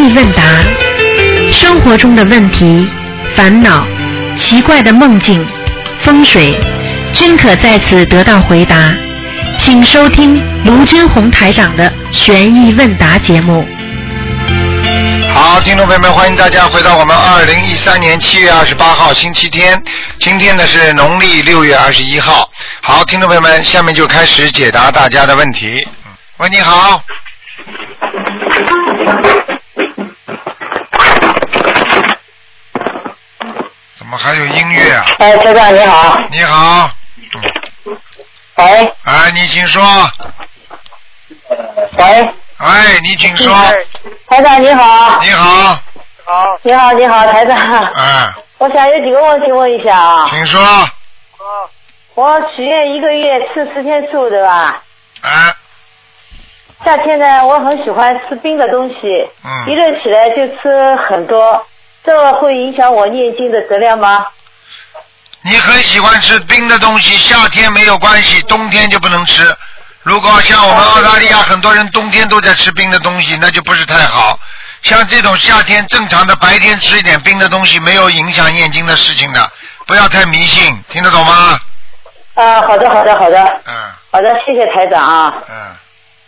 意问答，生活中的问题、烦恼、奇怪的梦境、风水，均可在此得到回答。请收听卢军红台长的悬疑问答节目。好，听众朋友们，欢迎大家回到我们二零一三年七月二十八号星期天，今天呢是农历六月二十一号。好，听众朋友们，下面就开始解答大家的问题。喂，你好。还有音乐啊？哎，台长你好，你好，喂哎，你请说。喂，哎，你请说。台长你好，你好，你好你好，台长，哎，我想有几个问题问一下啊。请说。我许愿一个月吃十天素，对吧？哎，夏天呢，我很喜欢吃冰的东西，嗯一热起来就吃很多，这会影响我念经的质量吗？你很喜欢吃冰的东西，夏天没有关系，冬天就不能吃。如果像我们澳大利亚很多人冬天都在吃冰的东西，那就不是太好。像这种夏天正常的白天吃一点冰的东西，没有影响念经的事情的，不要太迷信，听得懂吗？啊，好的好的好的嗯好的，谢谢台长啊。嗯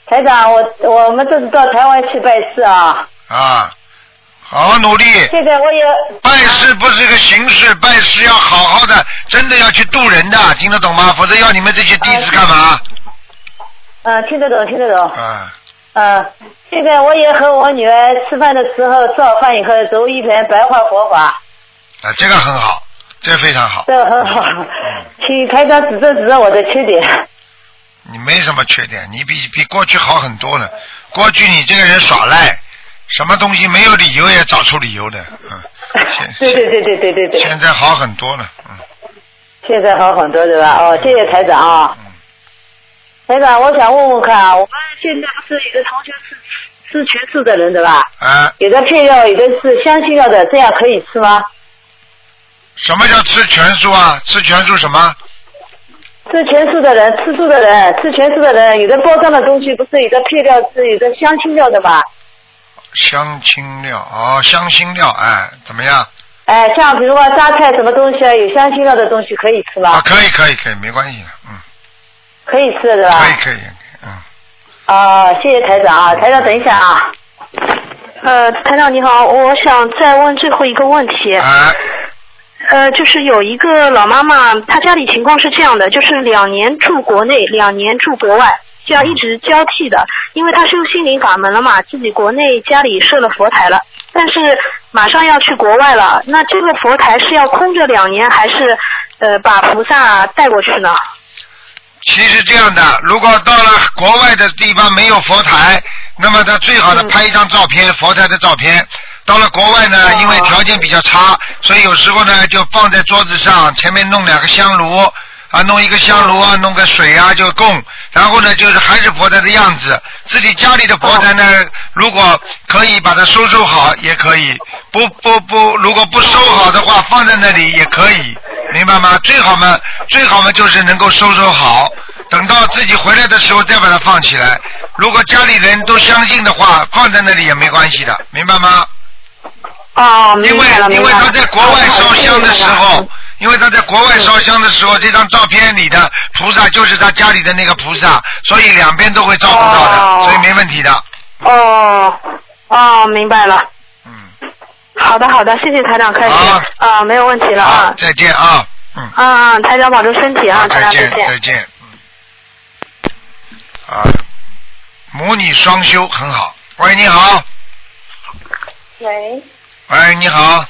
台长，我我们这次到台湾去拜师啊，啊，好好努力。现在我也拜师不是一个形式，拜师要好好的，真的要去渡人的，听得懂吗？否则要你们这些弟子干嘛？嗯听得懂听得懂。啊，嗯，现在我也和我女儿吃饭的时候，吃好饭以后读一篇白话佛法，啊，这个很好，这个非常好。这个很好，请台长指正指正我的缺点。你没什么缺点，你比比过去好很多了。过去你这个人耍赖，什么东西没有理由也找出理由的，嗯。对对对对对对对，现在好很多了，嗯现在好很多对吧？哦，谢谢台长啊。嗯。台长，我想问问看啊，我们现在不是有的同学是吃全素的人对吧？啊，有的配料，有的是香辛料的，这样可以吃吗？什么叫吃全素啊？吃全素什么？吃全素的人，吃素的人，吃全素的人，有的包装的东西不是有的配料是有的香辛料的吧？香青料哦，香辛料，哎，怎么样？哎，像比如说榨菜什么东西啊，有香辛料的东西可以吃吗？啊，可以可以可以，没关系的，嗯，可以吃的对吧？可以可以，嗯，啊，谢谢台长啊，台长等一下啊。呃，台长你好，我想再问最后一个问题。哎，呃，就是有一个老妈妈，她家里情况是这样的，就是两年住国内，两年住国外，这样一直交替的。因为他修心灵法门了嘛，自己国内家里设了佛台了，但是马上要去国外了，那这个佛台是要空着两年，还是呃把菩萨带过去呢？其实这样的，如果到了国外的地方没有佛台，那么他最好的拍一张照片，佛台的照片。到了国外呢，因为条件比较差，所以有时候呢就放在桌子上，前面弄两个香炉啊，弄一个香炉啊，弄个水啊就供。然后呢，就是还是佛台的样子。自己家里的佛台呢，如果可以把它收收好，也可以。不不不，如果不收好的话，放在那里也可以，明白吗？最好嘛，最好嘛就是能够收收好，等到自己回来的时候再把它放起来。如果家里人都相信的话，放在那里也没关系的，明白吗？哦，因为因为。他在国外烧香的时候，因为他在国外烧香的时候，这张照片里的菩萨就是他家里的那个菩萨，所以两边都会照顾到的，哦。所以没问题的。哦，哦，明白了。嗯，好的，好的，谢谢台长开始。啊，没有问题了啊，。再见啊，嗯，啊，台长保重身体啊，好，台长再见，再见，嗯，啊，母女双修很好。喂，你好，喂。喂，你好，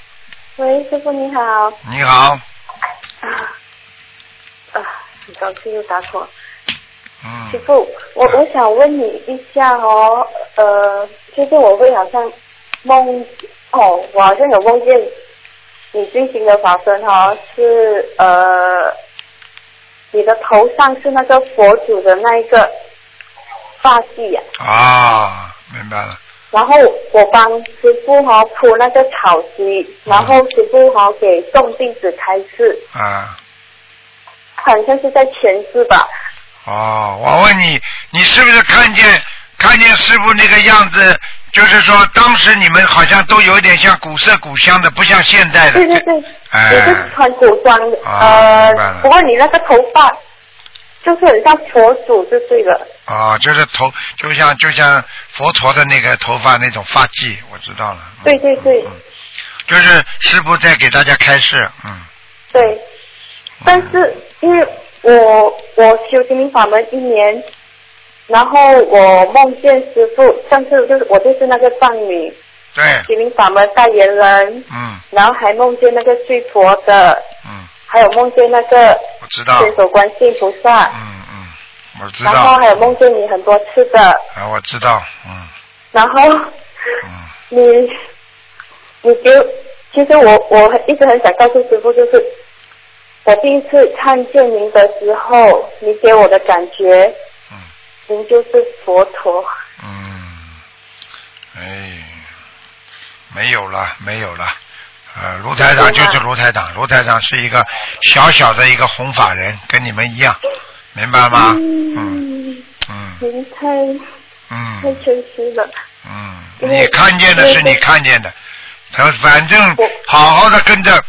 喂，师傅你好。你好，啊，很高兴又打通。师嗯，傅，我我想问你一下哦，呃，就是我会好像梦，哦，我好像有梦见你最新的法身哦，是呃，你的头上是那个佛祖的那一个发髻呀、啊，明白了，然后我帮师傅哈、铺那个草席，然后师傅哈、给送弟子开示，啊。好像是在前世吧。哦，我问你，你是不是看见看见师傅那个样子，就是说当时你们好像都有一点像古色古香的，不像现在的。对对对，哎也是穿古装的，啊呃不过你那个头发就是很像佛祖就对了。啊，就是头，就像就像佛陀的那个头发那种发髻，我知道了。嗯对对对就是师傅在给大家开示，嗯。对，但是因为我我修心灵法门一年，然后我梦见师傅，上次就是我就是那个藏女对，心灵法门代言人，嗯然后还梦见那个睡佛的，嗯，还有梦见那个我知道，千手观世音菩萨，嗯嗯，我知道。然后，还有梦见你很多次的，啊，我知道，嗯。然后嗯。你你给，其实我我一直很想告诉师傅，就是我第一次看见您的时候，你给我的感觉，嗯。您就是佛陀。嗯，哎，没有了，没有了。呃，卢台长就是卢台长，卢台长是一个小小的一个红法人，跟你们一样，明白吗？嗯嗯，太太嗯谦虚了。嗯，你看见的是你看见的，他反正好好的跟着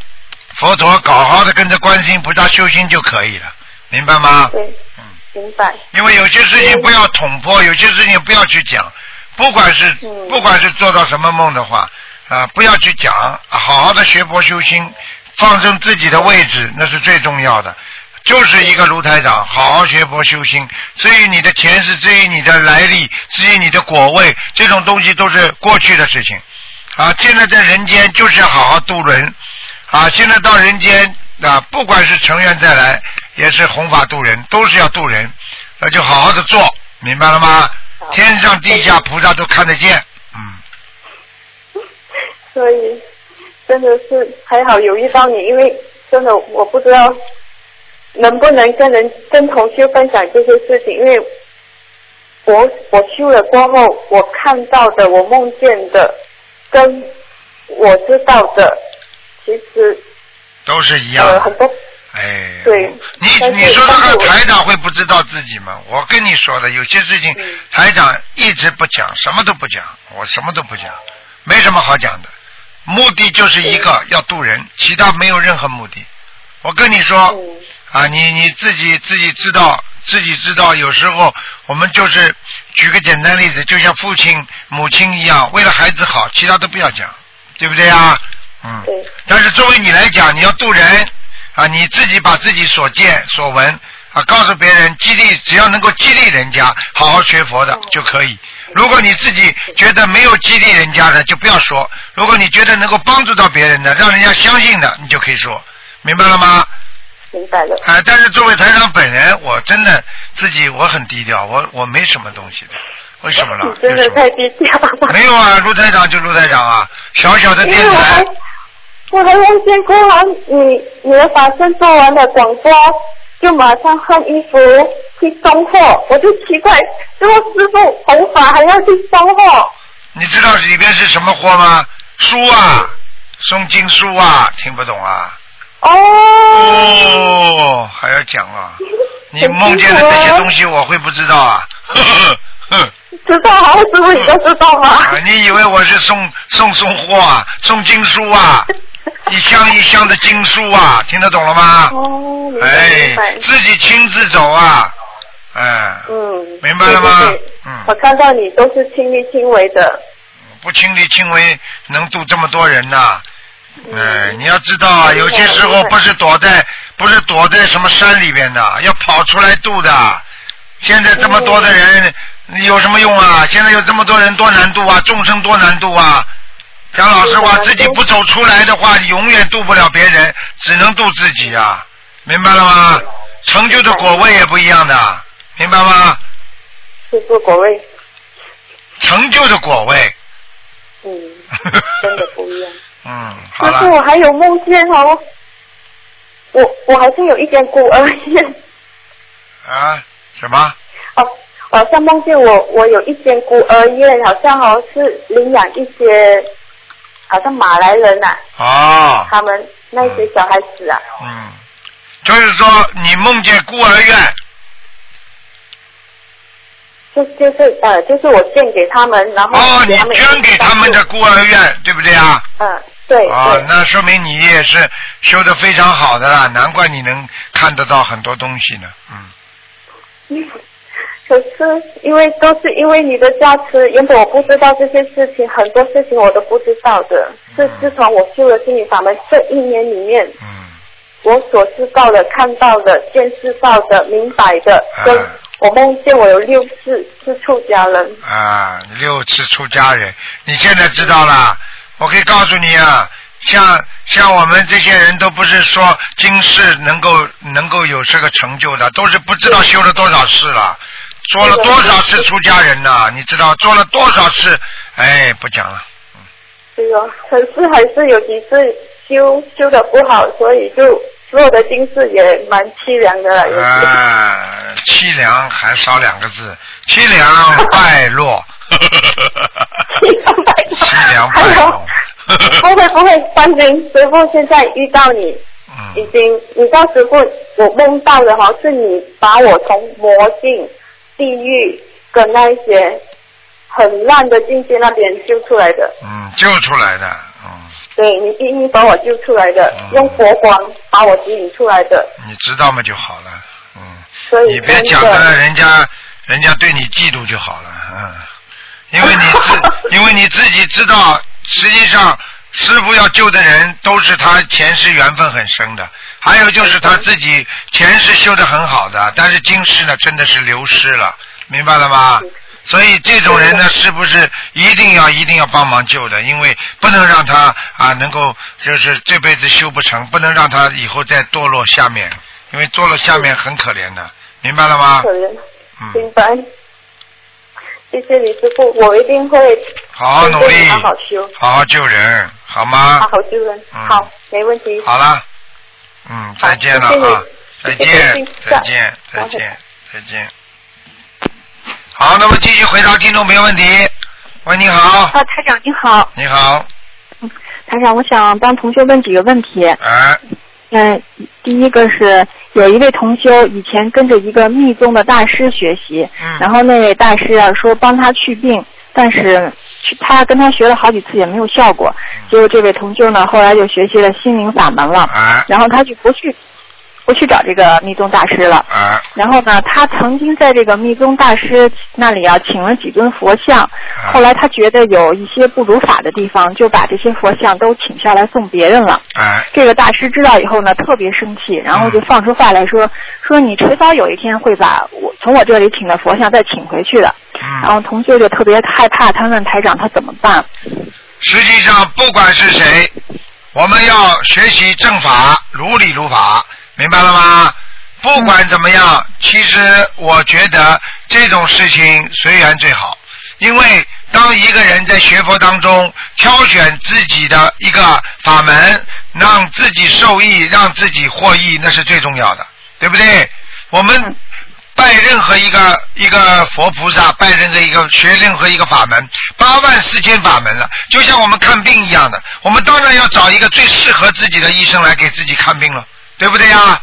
佛陀，好好的跟着观世音菩萨修心就可以了，明白吗？对，嗯，明白。因为有些事情不要捅破，有些事情不要去讲，不管是嗯不管是做到什么梦的话，啊，不要去讲，好好的学佛修心，放正自己的位置，那是最重要的。就是一个卢台长，好好学佛修心。至于你的前世，至于你的来历，至于你的果位，这种东西都是过去的事情。啊，现在在人间就是要好好度人。啊，现在到人间啊，不管是成员再来，也是弘法度人，都是要度人，那就好好的做，明白了吗？天上地下菩萨都看得见，嗯，所以真的是还好有遇到你，因为真的我不知道能不能跟人跟同修分享这些事情，因为我我修了过后，我看到的，我梦见的，跟我知道的，其实都是一样的。呃很多哎，对你你说这但是我个台长会不知道自己吗？我跟你说的，有些事情嗯台长一直不讲，什么都不讲，我什么都不讲，没什么好讲的。目的就是一个要渡人，其他没有任何目的。我跟你说，嗯啊，你你自己自己知道，自己知道，有时候我们就是举个简单例子，就像父亲母亲一样，为了孩子好，其他都不要讲，对不对啊？嗯。但是作为你来讲，你要渡人啊，你自己把自己所见所闻啊告诉别人，激励，只要能够激励人家好好学佛的就可以。如果你自己觉得没有激励人家的，就不要说；如果你觉得能够帮助到别人的，让人家相信的，你就可以说，明白了吗？明白了。啊，但是作为台长本人，我真的自己我很低调，我我没什么东西的，为什么呢你？真的太低调了。没有啊，卢台长就卢台长啊，小小的电台我还。我还梦见过好你你的法身做完了广播，就马上换衣服去送货，我就奇怪，这个师傅弘法还要去送货？你知道里边是什么货吗？书啊，诵经书啊，听不懂啊？哦，哦，还要讲啊？你梦见的这些东西，我会不知道啊？知道啊，师傅你都知道吗？啊，你以为我是送送送货啊？送经书啊？一箱一箱的经书啊，听得懂了吗？哦，明白哎，。自己亲自走啊，哎，嗯，明白了吗对对对嗯我看到你都是亲力亲为的。不亲力亲为能度这么多人呐、嗯哎，你要知道啊，有些时候不是躲在不是躲在什么山里边的，要跑出来渡的。现在这么多的人，有什么用啊？现在有这么多人，多难度啊！众生多难度啊！讲老实话，自己不走出来的话，永远渡不了别人，只能渡自己啊！明白了吗？成就的果位也不一样的，明白吗？师傅果位，成就的果位，嗯，真的不一样。嗯，好了师。傅，我还有梦见哦，我我好像有一间孤儿院 啊？什么？哦，我好像梦见我我有一间孤儿院，好像哦是领养一些，好像马来人呐、哦，他们那些小孩子啊，嗯，就是说你梦见孤儿院，就就是呃，就是我献给他们，然后哦，你捐给他们的孤儿院，对不对啊？嗯，对啊，，那说明你也是修的非常好的啦，难怪你能看得到很多东西呢。嗯，可是因为都是因为你的加持，原本我不知道这些事情，很多事情我都不知道的。是自从我修了心理法门这一年里面，嗯，我所知道的、看到的、见识到的、明白的，跟啊我梦见我有六次是出家人。啊，六次出家人，你现在知道了。我可以告诉你啊，像像我们这些人都不是说今世能够能够有这个成就的，都是不知道修了多少世了，做了多少次出家人呐、你知道做了多少次？哎，不讲了。对哦，可是还是有几次修修的不好，所以就所有的经世也蛮凄凉的了。啊，凄凉还少两个字，凄凉败落。凄凉败落。不会不会，放心，师傅现在遇到你，已嗯，经，你到师傅，我梦到的哈是你把我从魔境、地狱跟那一些很烂的境界那边救出来的。嗯，救出来的，嗯，对你第一把我救出来的，嗯用佛光把我指引出来的。你知道嘛就好了，嗯。所以你别讲的人家，人家对你嫉妒就好了，嗯，因为你自，因为你自己知道，实际上师傅要救的人都是他前世缘分很深的，还有就是他自己前世修的很好的，但是今世呢真的是流失了，明白了吗？所以这种人呢，是不是一定要一定要帮忙救的？因为不能让他啊能够就是这辈子修不成，不能让他以后再堕落下面，因为堕落下面很可怜的，明白了吗可？怜，嗯，明白。谢谢李师傅，我一定会好好努力，好好修，好好救人，好吗？好好救人。嗯好，没问题。好了，嗯，再见了谢谢啊，再见再见，再见，再见。好，那么继续回答听众朋友问题。喂，你好，啊，台长你好，你好，嗯台长，我想帮同学问几个问题。哎，嗯，第一个是有一位同修以前跟着一个密宗的大师学习，嗯然后那位大师啊说帮他去病，但是去他跟他学了好几次也没有效果，结果这位同修呢后来就学习了心灵法门了，哎，然后他就不去不去找这个密宗大师了。哎，然后呢，他曾经在这个密宗大师那里啊，请了几尊佛像。后来他觉得有一些不如法的地方，就把这些佛像都请下来送别人了。哎，这个大师知道以后呢，特别生气，然后就放出话来说：“说你迟早有一天会把我从我这里请的佛像再请回去的。”然嗯，后同学就特别害怕，他问台长他怎么办？实际上不管是谁，我们要学习正法，如理如法，明白了吗？不管怎么样，其实我觉得这种事情随缘最好，因为当一个人在学佛当中挑选自己的一个法门，让自己受益，让自己获益，那是最重要的，对不对？我们拜任何一个一个佛菩萨，拜任何一个学任何一个法门，八万四千法门了，就像我们看病一样的，我们当然要找一个最适合自己的医生来给自己看病了，对不对呀？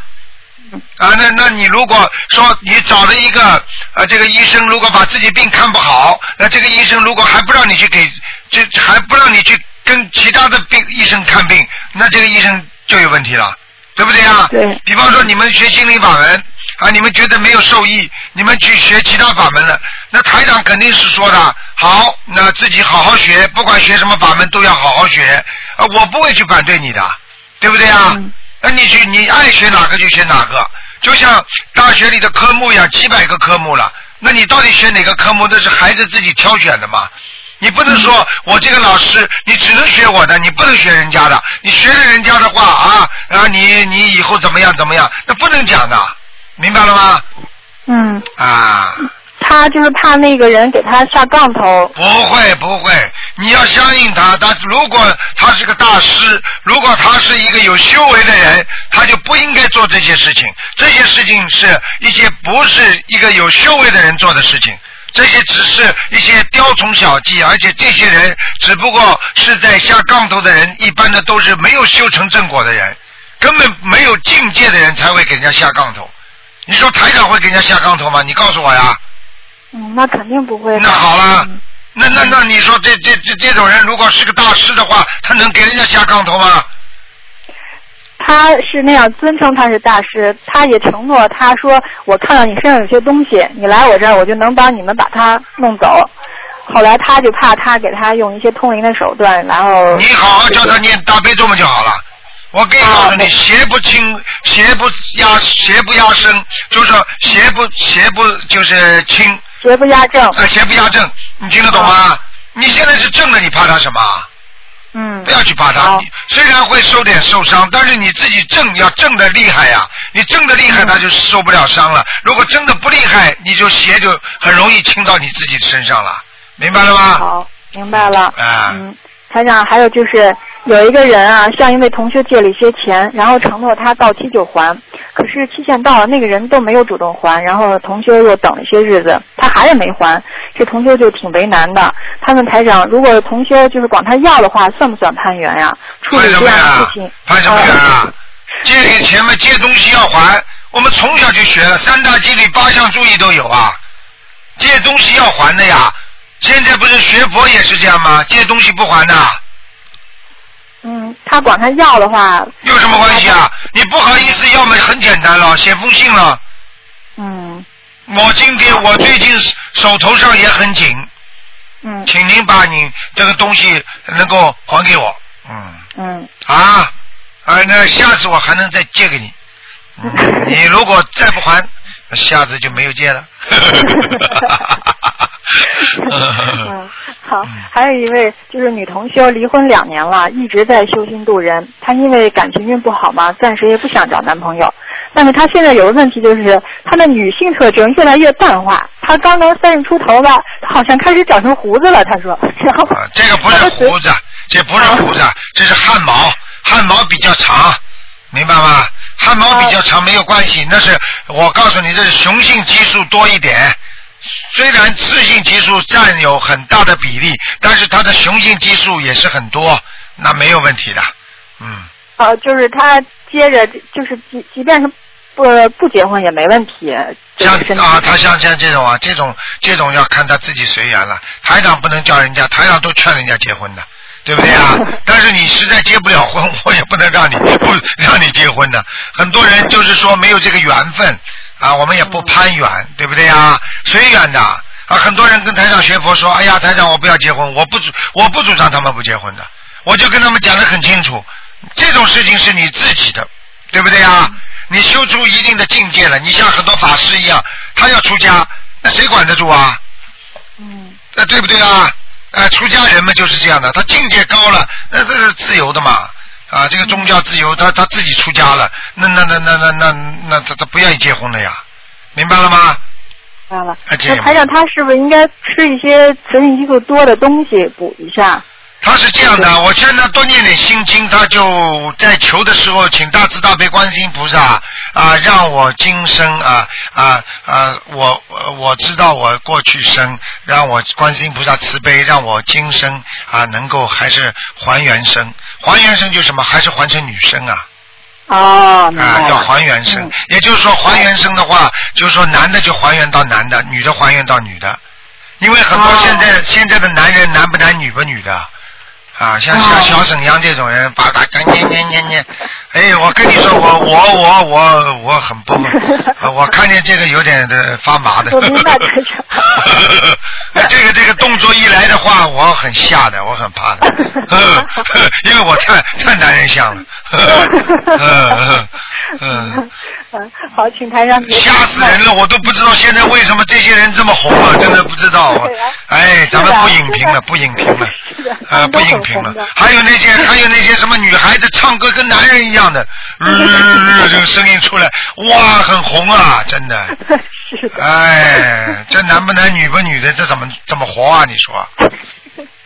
啊，那那你如果说你找了一个呃这个医生，如果把自己病看不好，那这个医生如果还不让你去给，这还不让你去跟其他的病医生看病，那这个医生就有问题了，对不对呀？对比方说你们学心灵法门啊，你们觉得没有受益，你们去学其他法门了，那台长肯定是说的，好，那自己好好学，不管学什么法门都要好好学，啊，我不会去反对你的，对不对啊？嗯那你去，你爱学哪个就学哪个，就像大学里的科目一样，几百个科目了，那你到底学哪个科目？那是孩子自己挑选的嘛。你不能说我这个老师，你只能学我的，你不能学人家的。你学了人家的话啊啊，你你以后怎么样怎么样，那不能讲的，明白了吗？嗯，啊，他就是怕那个人给他下杠头。不会不会，你要相信他。他如果他是个大师，如果他是一个有修为的人，他就不应该做这些事情。这些事情是一些不是一个有修为的人做的事情。这些只是一些雕虫小技，而且这些人只不过是在下杠头的人，一般的都是没有修成正果的人，根本没有境界的人才会给人家下杠头。你说台长会给人家下杠头吗？你告诉我呀。嗯，那肯定不会。那好了嗯那那那你说这这这这种人如果是个大师的话，他能给人家下杠头吗？他是那样尊称他是大师，他也承诺，他说我看到你身上有些东西，你来我这儿，我就能帮你们把它弄走。后来他就怕他给他用一些通灵的手段，然后你好好教他念大悲咒嘛就好了。我跟你告诉你，啊邪不侵，邪不压，邪不压身，就是说邪不邪不就是轻，邪不压正。啊，邪不压正，你听得懂吗？你现在是正的，你怕他什么？嗯不要去怕他虽然会受点受伤，但是你自己正要正的厉害呀、你正的厉害，嗯他就受不了伤了。如果正的不厉害，你就邪就很容易侵到你自己身上了，明白了吗？好，明白了。啊嗯，台长，还有就是有一个人啊，向一位同学借了一些钱，然后承诺他到期就还，可是期限到了，那个人都没有主动还，然后同学又等了一些日子，他还是没还，这同学就挺为难的。他问台长，如果同学就是管他要的话，算不算攀缘呀？处攀什么理这样的呀事情，？攀什么缘啊呃？借给钱嘛，借东西要还。我们从小就学了，三大纪律八项注意都有啊。借东西要还的呀。现在不是学佛也是这样吗？借东西不还的，嗯，他管他要的话，有什么关系啊？你不好意思要么很简单了，写封信了。嗯我今天我最近手头上也很紧，嗯请您把你这个东西能够还给我。嗯。嗯，啊啊，那下次我还能再借给你。嗯 你如果再不还，下次就没有见了。嗯，好，还有一位就是女同修，离婚两年了，一直在修心度人。她因为感情运不好嘛，暂时也不想找男朋友。但是她现在有个问题，就是她的女性特征越来越淡化。她刚刚三十出头吧，她好像开始长成胡子了。她说，然后啊，这个不是胡子，这不是胡子，这是汗毛，汗毛比较长，明白吗？汗毛比较长没有关系，那是我告诉你，这是雄性激素多一点。虽然雌性激素占有很大的比例，但是它的雄性激素也是很多，那没有问题的。嗯，呃，就是他接着就是即即便是不不结婚也没问题。这像啊，他像像这种啊，这种这种要看他自己随缘了。台长不能叫人家，台长都劝人家结婚的，对不对啊？但是你实在结不了婚，我也不能让你不让你结婚的。很多人就是说没有这个缘分啊，我们也不攀缘，对不对啊？随缘的啊。很多人跟台长学佛说，哎呀，台长我不要结婚，我不主我不主张他们不结婚的，我就跟他们讲的很清楚，这种事情是你自己的，对不对啊？你修出一定的境界了，你像很多法师一样，他要出家，那谁管得住啊？嗯那对不对啊？呃，出家人嘛就是这样的，他境界高了，那这是自由的嘛。啊，这个宗教自由，他他自己出家了，那那那那那那那他他不愿意结婚了呀，明白了吗？明白了。那台长，他是不是应该吃一些雌性激素多的东西补一下？他是这样的，我劝他多念点心经，他就在求的时候，请大慈大悲观世音菩萨啊，让我今生啊啊啊，我我我知道我过去生，让我观世音菩萨慈悲，让我今生啊能够还是还原生，还原生就什么，还是还成女生啊。哦，啊，要。还原生，嗯。也就是说还原生的话，就是说男的就还原到男的，女的还原到女的，因为很多哦。现在、现在的男人男不男女不女的，啊，像像哦小沈阳这种人，把他干念念念念，哎，我跟你说，我我我我我很不，呃 我看见这个有点的发麻的。我明白台长这个 这个动作一来的话，我很吓的，我很怕的，嗯，因为我太太男人像了，嗯嗯嗯。嗯，好，请台长别吓死人了！我都不知道现在为什么这些人这么红了，真的不知道。哎，咱们不影评了，不影评了啊，不影评了。还有那些，还有那些什么女孩子唱歌跟男人一样的，呃这个声音出来，哇，很红啊，真的。是的。哎，这男不男女不女的，这怎么怎么活啊？你说？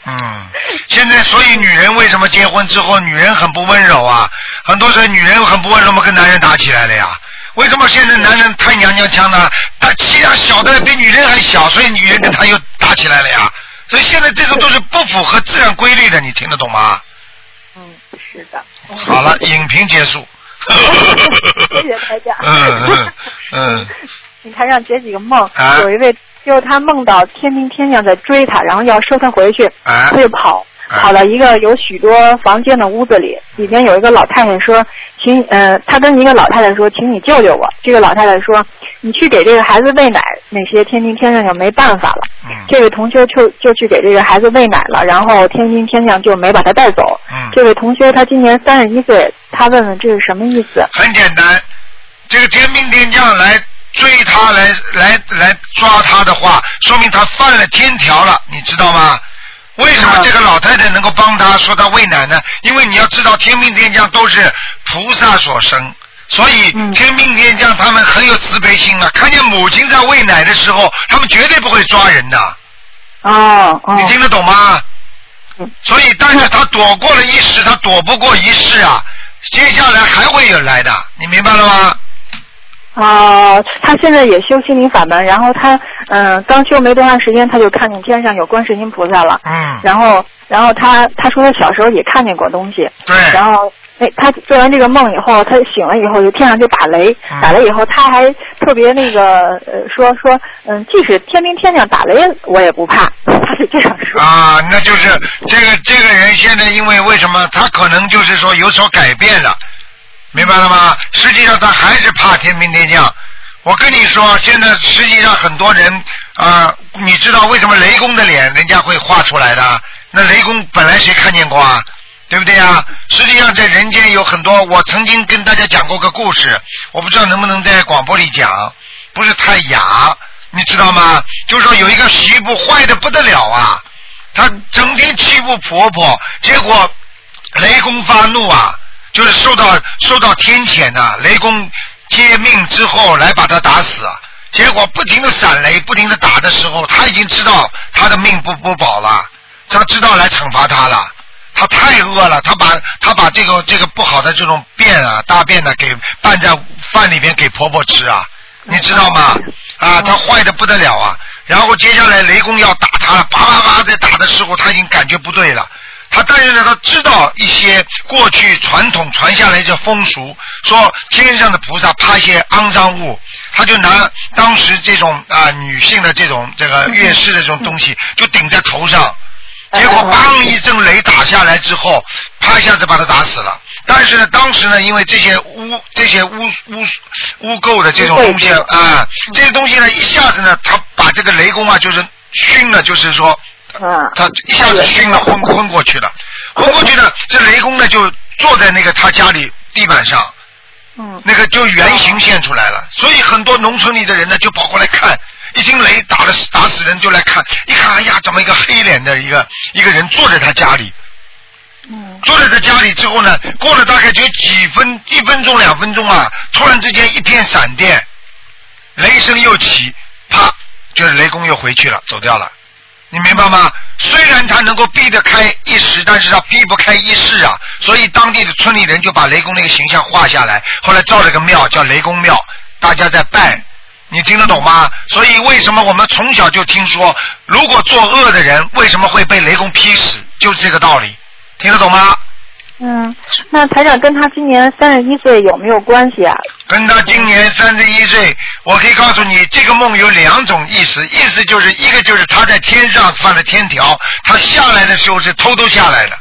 嗯，现在所以女人为什么结婚之后女人很不温柔啊？很多时候女人很不温柔嘛，跟男人打起来了呀。为什么现在男人太娘娘腔呢？他气量小的比女人还小，所以女人跟他又打起来了呀。所以现在这种都是不符合自然规律的，你听得懂吗？嗯，是的。好了，影评结束。谢谢台长。嗯嗯嗯。你台长解几个梦。啊有一位就是他梦到天兵天将在追他，然后要收他回去，哎他就跑。哎跑到一个有许多房间的屋子里，里面有一个老太太说：“请，呃，他跟一个老太太说，请你救救我。”这个老太太说：“你去给这个孩子喂奶，那些天津天将就没办法了。”嗯这位同学就就去给这个孩子喂奶了，然后天津天将就没把他带走。嗯这位同学他今年三十一岁，他问问这是什么意思？很简单，这个天兵天将来追他，来来来抓他的话，说明他犯了天条了，你知道吗？为什么啊这个老太太能够帮他说他喂奶呢？因为你要知道，天兵天将都是菩萨所生。所以嗯天兵天将他们很有慈悲心啊！看见母亲在喂奶的时候，他们绝对不会抓人的。哦哦你听得懂吗嗯？所以，但是他躲过了一时，他躲不过一世啊！接下来还会有来的，你明白了吗？哦，他现在也修心灵法门，然后他嗯、刚修没多长时间，他就看见天上有观世音菩萨了。嗯，然后，然后他他说他小时候也看见过东西，对，然后哎，他做完这个梦以后，他醒了以后，就天上就打雷，嗯打雷以后他还特别那个呃说说嗯，即使天兵天将打雷我也不怕，他是这样说。啊，那就是这个这个人现在因为为什么他可能就是说有所改变了，明白了吗？实际上他还是怕天兵天将。我跟你说，现在实际上很多人啊、你知道为什么雷公的脸人家会画出来的？那雷公本来谁看见过啊？对不对啊？实际上在人间有很多，我曾经跟大家讲过个故事，我不知道能不能在广播里讲，不是太雅，你知道吗？就是说有一个媳妇坏的不得了啊，她整天欺负婆婆，结果雷公发怒啊，就是受到受到天谴呐、雷公接命之后来把她打死。结果不停的闪雷，不停的打的时候，他已经知道他的命不不保了，他知道来惩罚他了。他太饿了，他把他把这个这个不好的这种便啊大便呢给拌在饭里面给婆婆吃啊，你知道吗？啊，他坏的不得了啊。然后接下来雷公要打他了，叭叭叭在打的时候，他已经感觉不对了。他但是呢，他知道一些过去传统传下来的风俗，说天上的菩萨怕一些肮脏物，他就拿当时这种啊、女性的这种这个月事的这种东西，就顶在头上。结果砰一阵雷打下来之后，啪一下子把他打死了。但是呢，当时呢，因为这些污、这些污污污垢的这种东西啊，这些东西呢，一下子呢，他把这个雷公啊，就是熏了，就是说，嗯他一下子熏了，昏昏过去了。昏过去了，这雷公呢就坐在那个他家里地板上，嗯那个就原形现出来了。所以很多农村里的人呢，就跑过来看，一听雷打了打死人就来看，一看，哎呀，怎么一个黑脸的一个一个人坐在他家里？嗯坐在他家里之后呢，过了大概就几分一分钟两分钟啊，突然之间一片闪电，雷声又起，啪，就是雷公又回去了，走掉了。你明白吗？虽然他能够避得开一时，但是他避不开一世啊。所以当地的村里人就把雷公那个形象画下来，后来造了个庙叫雷公庙，大家在拜。你听得懂吗？所以为什么我们从小就听说，如果作恶的人为什么会被雷公劈死，就是这个道理。听得懂吗？嗯，那台长跟他今年三十一岁有没有关系啊？跟他今年三十一岁，我可以告诉你，这个梦有两种意思，意思就是一个就是他在天上犯了天条，他下来的时候是偷偷下来的。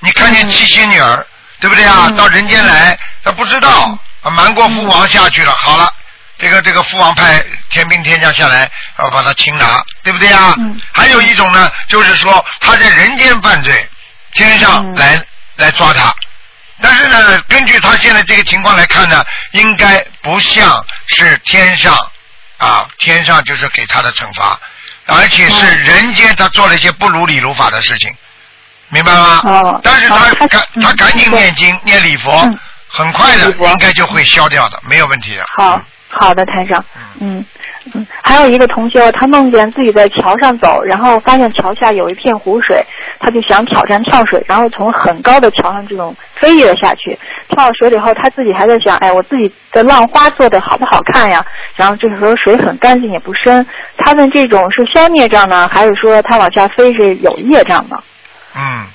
你看见七仙女儿，对不对啊？到人间来，他不知道，啊瞒过父王下去了，好了。这个这个父王派天兵天将下来，要把他擒拿，对不对啊？嗯。还有一种呢，就是说他在人间犯罪，天上嗯。来、来抓他，但是呢，根据他现在这个情况来看呢，应该不像是天上啊，天上就是给他的惩罚，而且是嗯。人间他做了一些不如理如法的事情，明白吗？哦？但是他赶嗯他赶紧念经念礼佛嗯，很快的应该就会消掉的，没有问题的。好好的，台长，嗯嗯，还有一个同学，他梦见自己在桥上走，然后发现桥下有一片湖水，他就想挑战跳水，然后从很高的桥上这种飞跃下去，跳到水里后，他自己还在想，哎，我自己的浪花做的好不好看呀？然后这个时候水很干净也不深，他问这种是消孽障呢，还是说他往下飞是有业障呢？嗯，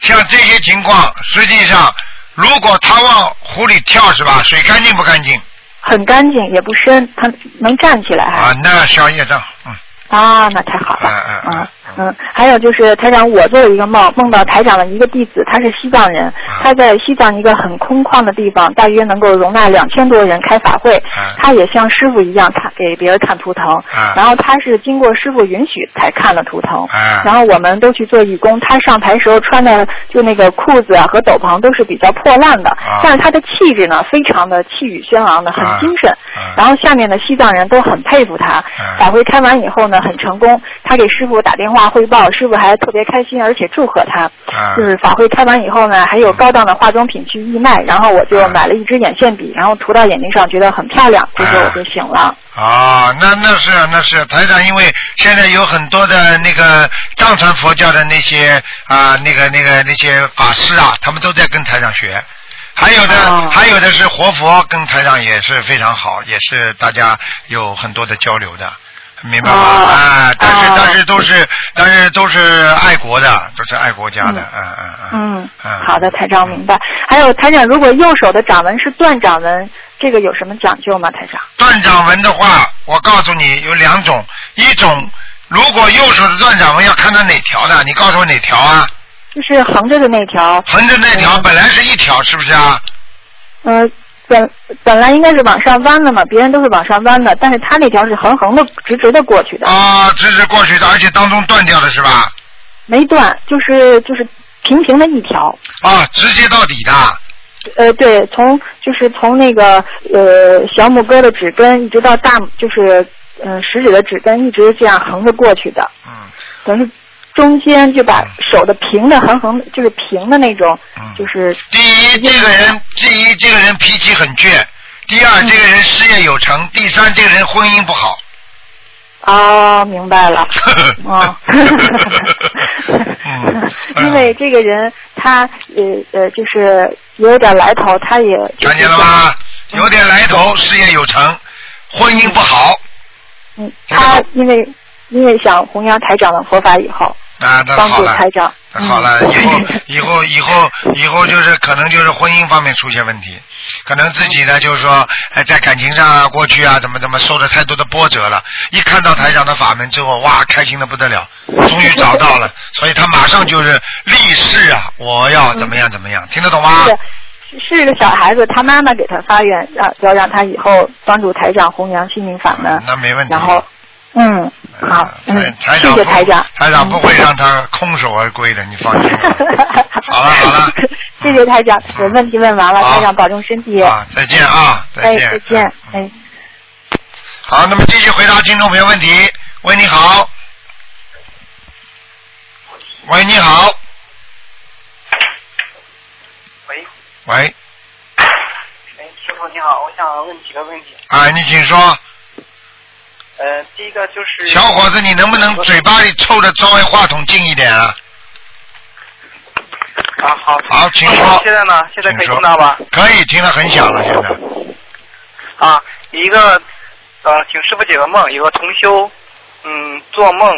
像这些情况，实际上如果他往湖里跳是吧？水干净不干净？很干净，也不深，他能站起来。啊，那消业障，嗯。啊，那太好了。嗯嗯嗯嗯，还有就是台长，我做了一个梦，梦到台长的一个弟子，他是西藏人，他在西藏一个很空旷的地方，大约能够容纳两千多人开法会。他也像师傅一样看给别人看图腾，然后他是经过师傅允许才看了图腾。然后我们都去做义工，他上台时候穿的就那个裤子啊和斗篷都是比较破烂的，但是他的气质呢非常的气宇轩昂的，很精神。然后下面的西藏人都很佩服他。法会开完以后呢，很成功，他给师傅打电话。汇报师傅还特别开心，而且祝贺他。啊就是法会开完以后呢，还有高档的化妆品去义卖，然后我就买了一支眼线笔，然后涂到眼睛上，觉得很漂亮。这时候我就醒了。啊，那那是那是台长，因为现在有很多的那个藏传佛教的那些啊，那个那个那些法师啊，他们都在跟台长学。还有的还有的是活佛跟台长也是非常好，也是大家有很多的交流的。明白吗？啊，但是但是都是但是都是爱国的，都是爱国家的，嗯嗯嗯。嗯，好的，台长明白。还有台长，如果右手的掌纹是断掌纹，这个有什么讲究吗？台长？断掌纹的话，我告诉你有两种，一种如果右手的断掌纹要看它哪条的，你告诉我哪条啊？就是横着的那条。横着那条本来是一条，是不是啊？嗯。本本来应该是往上弯的嘛，别人都是往上弯的，但是他那条是横横的、直直的过去的。啊，直直过去的，而且当中断掉的是吧？没断，就是就是平平的一条。啊，直接到底的。呃，对，从就是从那个呃小拇哥的指根一直到大，就是嗯食指的指根一直这样横着过去的。嗯。等于。中间就把手的平的横横就是平的那种，就是第一这个人，第一这个人脾气很倔，第二这个人事业有成，第三这个人婚姻不好。哦，明白了。哦。因为这个人他呃呃就是有点来头，他也看见了吗？有点来头，事业有成，婚姻不好。嗯，他因为因为想弘扬台长的佛法以后。啊，那好了，好了，以后以后以后以后就是可能就是婚姻方面出现问题，可能自己呢就是说哎在感情上啊过去啊怎么怎么受了太多的波折了，一看到台长的法门之后，哇，开心的不得了，终于找到了，所以他马上就是立誓啊，我要怎么样怎么样，听得懂吗？是是个小孩子，他妈妈给他发愿，让要让他以后帮助台长弘扬心灵法门，那没问题，然后。嗯，好，嗯，谢谢台长，台长不会让他空手而归的，你放心。好了好了，谢谢台长，我问题问完了，台长保重身体。啊，再见啊，再见，再见，哎。好，那么继续回答听众朋友问题。喂，你好。喂，你好。喂。喂。哎，师傅你好，我想问几个问题。哎，你请说。呃，第一个就是小伙子，你能不能嘴巴里凑的稍微话筒近一点啊？啊，好，好，请说。现在呢？现在可以听到吧？可以，听得很响了，现在。啊，一个呃，请师傅解个梦，有个同修，嗯，做梦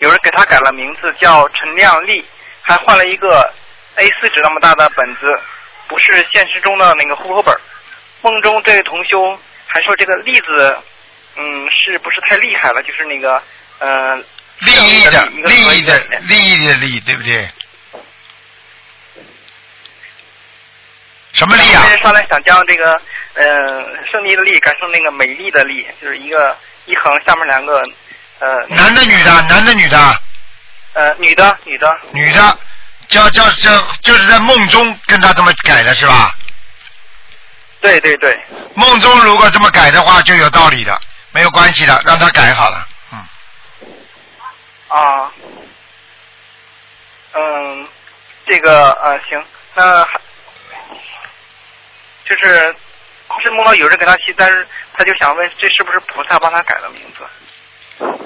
有人给他改了名字叫陈亮丽，还换了一个 A 四纸那么大的本子，不是现实中的那个户口本。梦中这位同修还说这个例子。嗯，是不是太厉害了？就是那个，呃，利益的利益的利益的利，对不对？什么利啊？上来想将这个，呃，胜利的利改成那个美丽的丽，就是一个一横下面两个，呃。男的女的？男的女的？呃，女的，女的。女的，叫叫叫，就是在梦中跟他这么改的是吧？对对对。梦中如果这么改的话，就有道理的。没有关系的，让他改好了。嗯。啊。嗯，这个呃行，那还就是是梦到有人给他起，但是他就想问，这是不是菩萨帮他改的名字？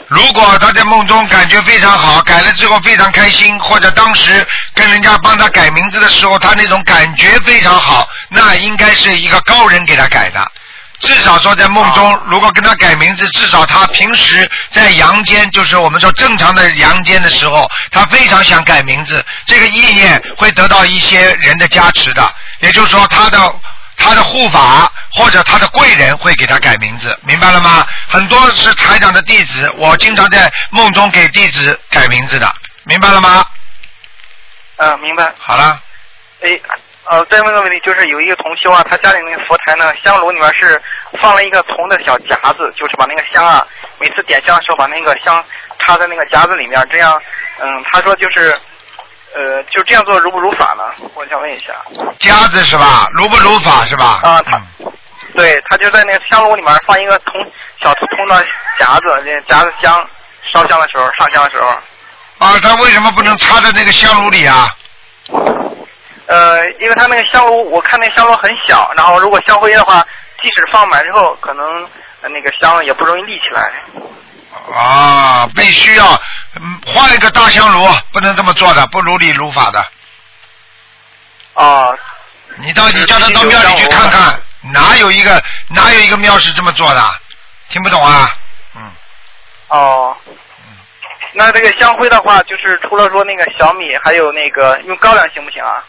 如果他在梦中感觉非常好，改了之后非常开心，或者当时跟人家帮他改名字的时候，他那种感觉非常好，那应该是一个高人给他改的。至少说在梦中，如果跟他改名字，至少他平时在阳间，就是我们说正常的阳间的时候，他非常想改名字，这个意念会得到一些人的加持的。也就是说，他的他的护法或者他的贵人会给他改名字，明白了吗？很多是台长的弟子，我经常在梦中给弟子改名字的，明白了吗？嗯，明白。好了，哎，呃，再问个问题，就是有一个同修啊，他家里那个佛台呢，香炉里面是放了一个铜的小夹子，就是把那个香啊，每次点香的时候把那个香插在那个夹子里面，这样，嗯，他说就是，呃，就这样做如不如法呢？我想问一下。夹子是吧？如不如法是吧？啊，他，对他就在那个香炉里面放一个铜小铜的夹子，那夹子香烧香的时候，上香的时候，啊，他为什么不能插在那个香炉里啊？呃，因为他那个香炉，我看那香炉很小，然后如果香灰的话，即使放满之后，可能呃那个香也不容易立起来。啊，必须要嗯换一个大香炉，不能这么做的，不如理如法的。啊。你到你叫他到庙里去看看，哪有一个哪有一个庙是这么做的？听不懂啊？嗯哦。那这个香灰的话，就是除了说那个小米，还有那个用高粱行不行啊？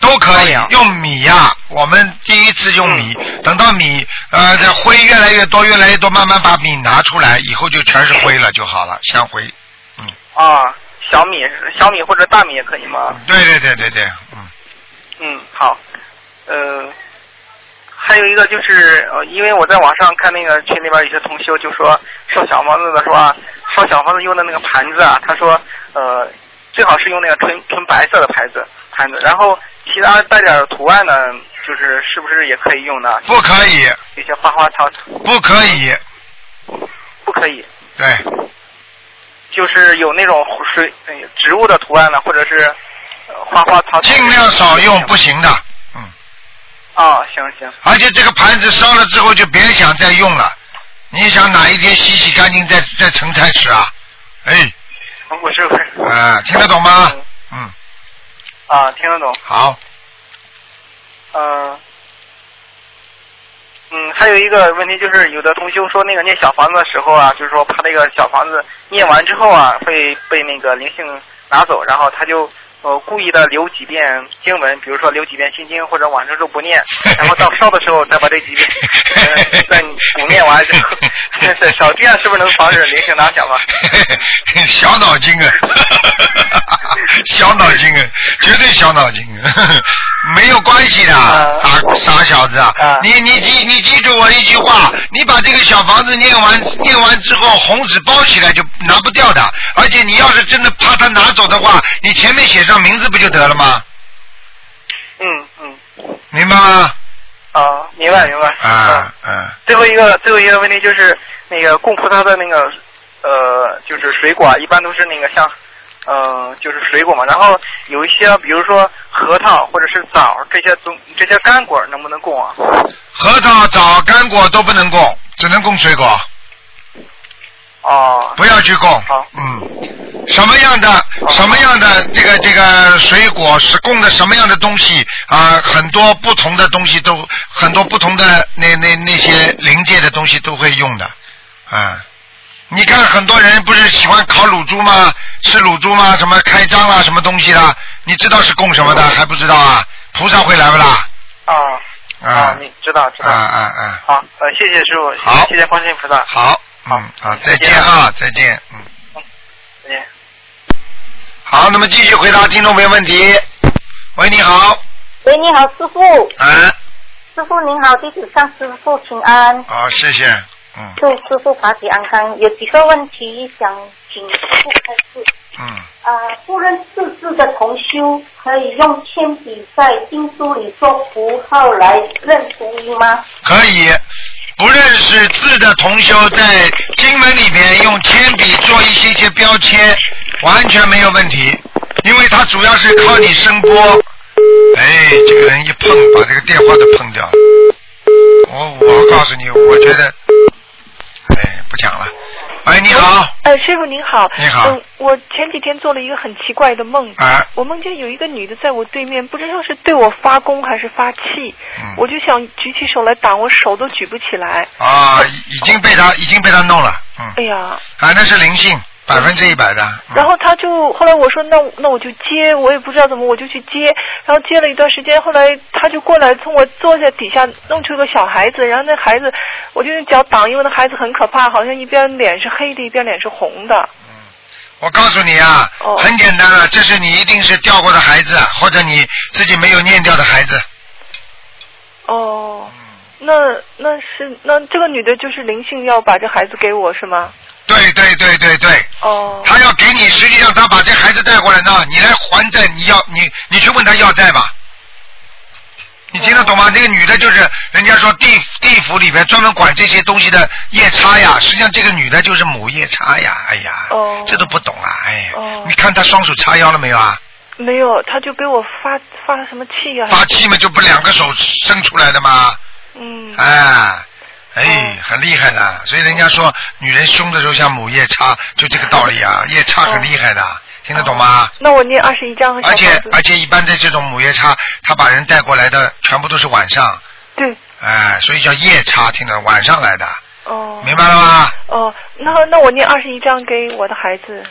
都可以。用米呀、我们第一次用米，等到米呃这灰越来越多，越来越多，慢慢把米拿出来，以后就全是灰了就好了，香灰。嗯。啊，小米小米或者大米也可以吗？对对对对对，嗯。嗯，好，呃，还有一个就是，呃，因为我在网上看那个群里边有些同修就说烧小房子的说啊，烧小房子用的那个盘子啊，他说呃最好是用那个纯纯白色的牌子盘子，然后其他带点图案的，就是是不是也可以用呢？不可以，有些花花草草不可以，不可以，对，就是有那种水呃植物的图案呢，或者是、呃花花草草。尽量少用，不行的。嗯啊，行行。而且这个盘子烧了之后就别想再用了，你想哪一天洗洗干净再再盛菜吃啊？哎，我是不是？啊，听得懂吗？嗯，啊，听得懂。好，嗯，嗯，还有一个问题就是，有的同修说那个念小房子的时候啊，就是说怕那个小房子念完之后啊，会被那个灵性拿走，然后他就呃故意的留几遍经文，比如说留几遍心经，或者晚上就不念，然后到烧的时候再把这几遍 呃再补念完之后 再烧，这样是不是能防止灵性拿小房？小脑筋啊，小脑筋啊，绝对小脑筋啊，没有关系的，傻傻小子啊！你你记你记住我一句话，你把这个小房子念完念完之后，红纸包起来就拿不掉的，而且你要是真的怕他拿走的话，你前面写上名字不就得了吗？嗯嗯，明白吗？啊，明白明白。啊嗯，最后一个最后一个问题就是那个供菩萨的那个呃，就是水果啊，一般都是那个像呃，就是水果嘛。然后有一些，比如说核桃或者是枣这些东这些干果能不能供啊？核桃、枣、干果都不能供，只能供水果。哦。不要去供。嗯。什么样的什么样的这个这个水果是供的什么样的东西啊？很多不同的东西都很多不同的那那那些灵界的东西都会用的，啊。你看很多人不是喜欢烤乳猪吗？吃乳猪吗？什么开张啊，什么东西的？你知道是供什么的还不知道啊？菩萨会来不啦？啊啊，你知道知道。啊啊啊！好，呃，谢谢师傅，好谢谢观世音菩萨。好，嗯，好，再见啊，再见，嗯。再见。好，那么继续回答听众朋友问题。喂，你好，喂，你好，师傅。啊，师傅您好，弟子向师傅请安，好，谢谢，嗯祝师傅法体安康。有几个问题想请师傅开示。嗯，啊、不认识字的同修可以用铅笔在经书里做符号来认读音吗？可以。不认识字的同修在经文里面用铅笔做一些些标签，完全没有问题，因为他主要是靠你声波。哎，这个人一碰，把这个电话都碰掉了。我我告诉你，我觉得，哎，不讲了。喂，你好，呃，师傅您好。你好嗯，我前几天做了一个很奇怪的梦。啊我梦见有一个女的在我对面，不知道是对我发功还是发气。嗯我就想举起手来挡，我手都举不起来。啊，已已经被他已经被他弄了，嗯，哎呀，啊，那是灵性，百分之一百的。然后他就后来我说那那我就接，我也不知道怎么我就去接，然后接了一段时间，后来他就过来从我坐下底下弄出一个小孩子，然后那孩子我就用脚挡，因为那孩子很可怕，好像一边脸是黑的，一边脸是红的。我告诉你啊，哦很简单啊，这是你一定是掉过的孩子，或者你自己没有念掉的孩子。哦，那那是那这个女的就是灵性要把这孩子给我是吗？对对对对对，哦，他要给你，实际上他把这孩子带过来呢，你来还债，你要你你去问他要债吧。你听得懂吗？这个女的就是人家说地地府里边专门管这些东西的夜叉呀，实际上这个女的就是母夜叉呀，哎呀，哦这都不懂啊，哎你看她双手叉腰了没有啊？没有，她就给我发发什么气啊？发气嘛，就不两个手伸出来的吗？嗯。哎，哎，很厉害的，所以人家说女人凶的时候像母夜叉，就这个道理啊，夜叉很厉害的，听得懂吗？那我念二十一章和而且。而且一般的这种母夜叉，他把人带过来的全部都是晚上，对。哎，所以叫夜叉，听着晚上来的，哦。明白了吗？哦，那那我念二十一章给我的孩子。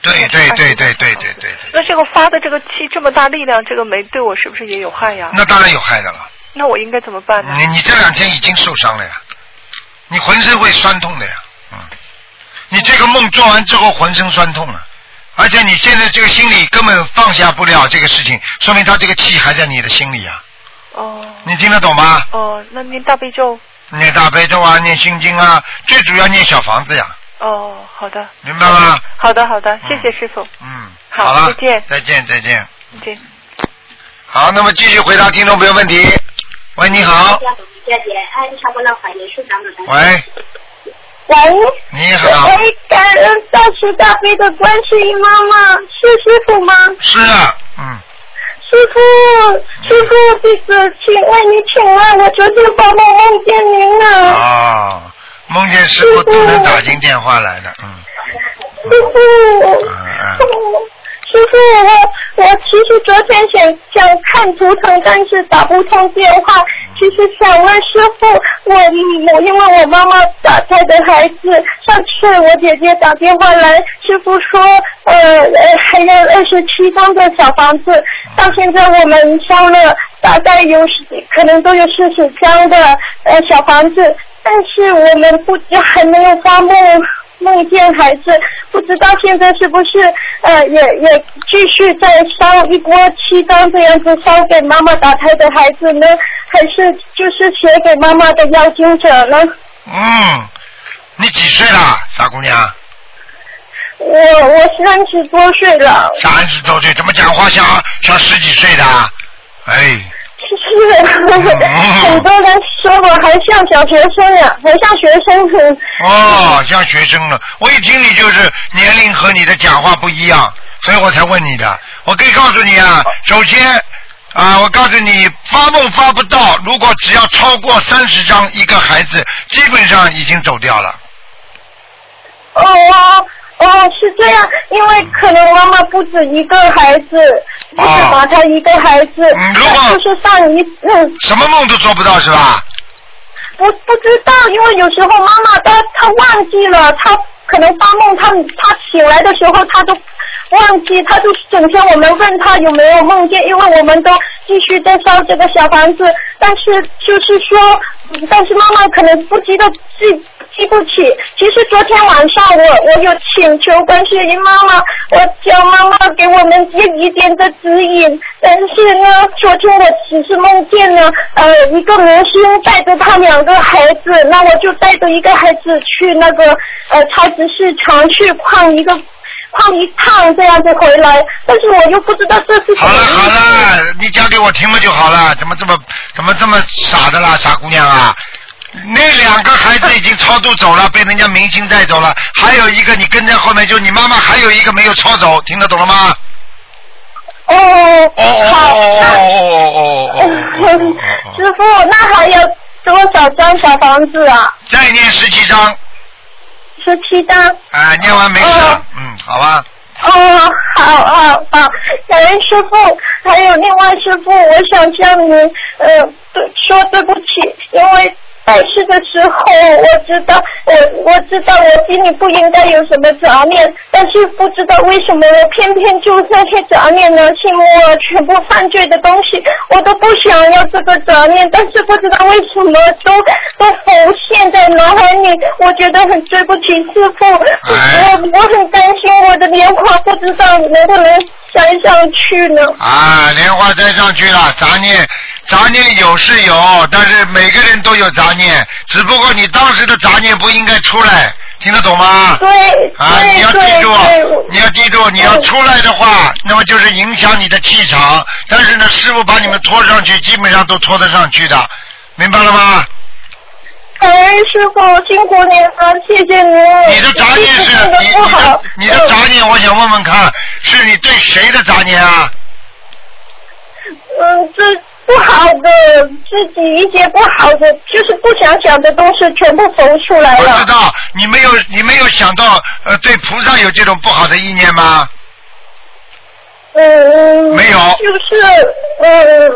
对对对对对对对，那这个发的这个气这么大力量，这个煤对我是不是也有害呀？那当然有害的了。那我应该怎么办呢？你你这两天已经受伤了呀，你浑身会酸痛的呀，嗯，你这个梦做完之后浑身酸痛了，而且你现在这个心里根本放下不了这个事情，说明他这个气还在你的心里呀，哦。你听得懂吗？哦，那念大悲咒。念大悲咒啊，念心经啊，最主要念小房子呀，哦，好的。明白吗？好的，好的，谢谢师傅。嗯，好了，再见，再见，再见。再见。好，那么继续回答听众朋友问题。喂，你好，喂，喂，你好，喂，感恩大慈大悲的观世音妈妈，是师傅吗？是啊，嗯，师傅，师傅，弟子请问你请问，我昨天发梦梦见您了，哦，梦见师傅都能打进电话来的，嗯，师傅，师傅，我我其实昨天想想看图腾，但是打不通电话。其实想问师傅，我我因为我妈妈打胎的孩子，上次我姐姐打电话来，师傅说呃呃还要二十七张的小房子，到现在我们烧了大概有可能都有四十张的呃小房子，但是我们不还没有发梦。梦见孩子，不知道现在是不是呃也也继续在烧一锅七张这样子烧给妈妈打胎的孩子呢，还是就是写给妈妈的邀请者呢？嗯，你几岁了，傻姑娘？我我三十多岁了。三十多岁，怎么讲话像像十几岁的啊？哎，是，很多人说我还像小学生呀，还像学生。哦，像学生了。我一听你就是年龄和你的讲话不一样，所以我才问你的。我可以告诉你啊，首先啊，我告诉你，发梦发不到，如果只要超过三十张，一个孩子基本上已经走掉了。哦哦哦，是这样，因为可能妈妈不止一个孩子，不止打他一个孩子，就是上一嗯。什么梦都做不到是吧？不不知道，因为有时候妈妈她她忘记了，她可能发梦，她她醒来的时候她都忘记，他就整天我们问他有没有梦见，因为我们都继续在烧这个小房子，但是就是说，但是妈妈可能不记得记记不起。其实昨天晚上我我有请求观世音妈妈，我叫妈妈给我们一一点的指引，但是呢，昨天我只是梦见了呃一个明星带着他两个孩子，那我就带着一个孩子去那个呃超级市场去逛一个。逛一趟这样子回来，但是我又不知道这是什么。好了好了，你讲给我听了就好了，怎么这么怎么这么傻的啦，傻姑娘啊！那两个孩子已经超度走了，被人家明星带走了，还有一个你跟在后面，就你妈妈还有一个没有超走，听得懂了吗？哦哦哦好，哦哦哦哦！师傅，那还有多少张小房子啊？再念十七章，十七张。哎，念完没事了，嗯，好吧。哦，好好好，感恩师傅。还有另外师傅，我想向您呃对说对不起，因为拜师的时候，我知道我我知道我心里不应该有什么杂念，但是不知道为什么我偏偏就那些杂念呢，心我全部犯罪的东西，我都不想要这个杂念，但是不知道为什么都都浮现在脑海里，我觉得很对不起师傅，我我很担心我的莲花不知道能不能摘上去呢？啊，莲花摘上去了，杂念杂念有是有，但是每个人都有杂念，只不过你当时的杂念不应该出来，听得懂吗？对，啊，你要记住你要记住，你要出来的话，那么就是影响你的气场。但是呢，师傅把你们拖上去，基本上都拖得上去的，明白了吗？感恩师傅，辛苦你了，谢谢你。你的杂念是你，你的你的杂念，我想问问看，是你对谁的杂念啊？嗯，这不好的，自己一些不好的，就是不想想的东西全部浮出来了。我知道，你没有你没有想到呃对菩萨有这种不好的意念吗？嗯，没有就是嗯，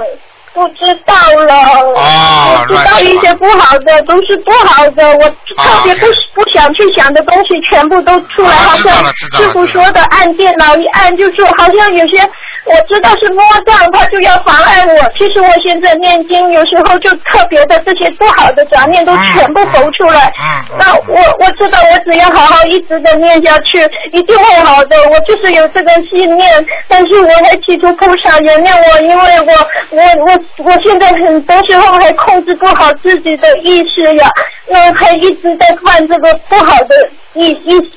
不知道了。哦我知道一些不好的都是不好的，我特别不、不想去想的东西全部都出来，好像师傅说的按电脑一按就是好像有些。我知道是魔障，他就要妨碍我。其实我现在念经，有时候就特别的这些不好的杂念都全部浮出来。那我我知道，我只要好好一直的念下去，一定会好的。我就是有这个信念，但是我还祈求菩萨原谅我，因为我我我我现在很多时候还控制不好自己的意识呀，那还一直在犯这个不好的意意。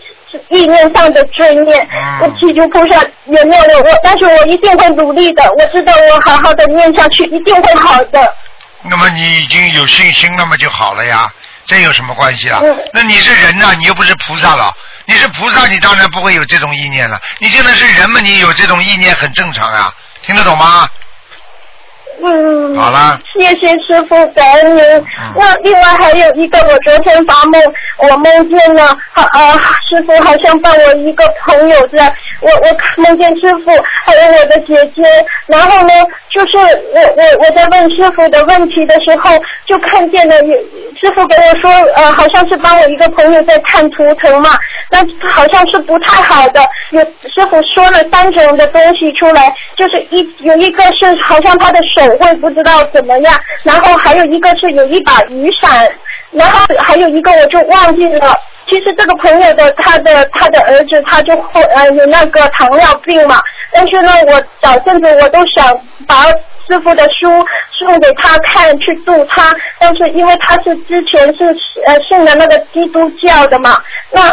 意念上的罪孽，我祈求菩萨原谅了我，但是我一定会努力的。我知道我好好的念下去，一定会好的。那么你已经有信心，那么就好了呀，这有什么关系啊？嗯那你是人呐、你又不是菩萨了。你是菩萨，你当然不会有这种意念了。你现在是人嘛，你有这种意念很正常啊，听得懂吗？嗯，好啦，谢谢师傅，感恩您。那另外还有一个，我昨天发梦，我梦见了，好呃，师傅好像帮我一个朋友在，我我梦见师傅还有我的姐姐，然后呢，就是我我我在问师傅的问题的时候，就看见了有师傅给我说，呃，好像是帮我一个朋友在看图腾嘛，那好像是不太好的，有师傅说了三种的东西出来，就是一有一个是好像他的手会不知道怎么样，然后还有一个是有一把雨伞，然后还有一个我就忘记了。其实这个朋友的他的他的儿子他就会呃有那个糖尿病嘛，但是呢我早阵子我都想把师傅的书送给他看去度他，但是因为他是之前是呃信的那个基督教的嘛，那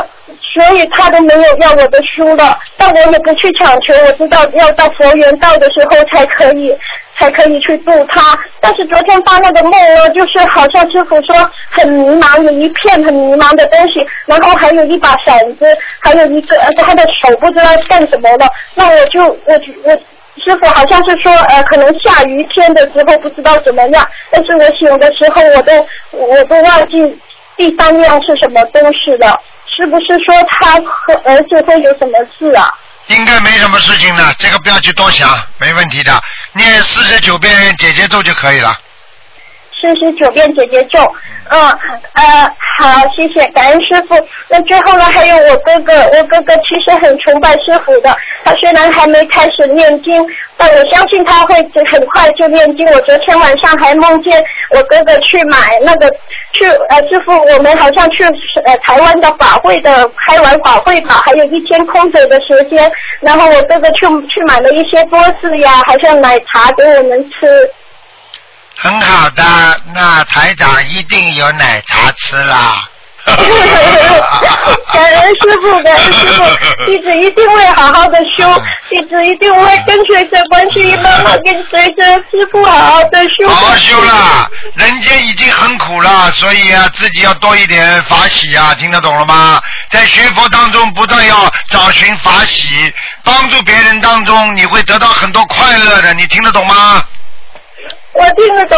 所以他都没有要我的书了，但我也不去强求，我知道要到佛缘到的时候才可以才可以去度他。但是昨天发那个梦呢，就是好像师傅说很迷茫，有一片很迷茫的东西，然后还有一把伞子，还有一个呃他的手不知道干什么了，那我就我我。师傅好像是说，呃，可能下雨天的时候不知道怎么样，但是我醒的时候我都我都忘记第三样是什么东西了，是不是说他和儿子会有什么事啊？应该没什么事情的，这个不要去多想，没问题的，念四十九遍姐姐咒就可以了。四十九遍姐姐咒，嗯呃好，谢谢，感恩师傅。那最后呢，还有我哥哥，我哥哥其实很崇拜师傅的，他虽然还没开始念经，但我相信他会很快就念经。我昨天晚上还梦见我哥哥去买那个去呃师傅，我们好像去呃台湾的法会的开完法会吧，还有一天空着的时间，然后我哥哥去去买了一些多士呀，还像奶茶给我们吃。很好的，那台长一定有奶茶吃啦。感恩师傅，感恩师傅，弟子一定会好好的修，弟子一定会跟随着关系一妈妈，跟随着师傅好好的修。好好修啦，人间已经很苦了，所以啊，自己要多一点法喜啊，听得懂了吗？在学佛当中，不但要找寻法喜，帮助别人当中，你会得到很多快乐的，你听得懂吗？我听得懂。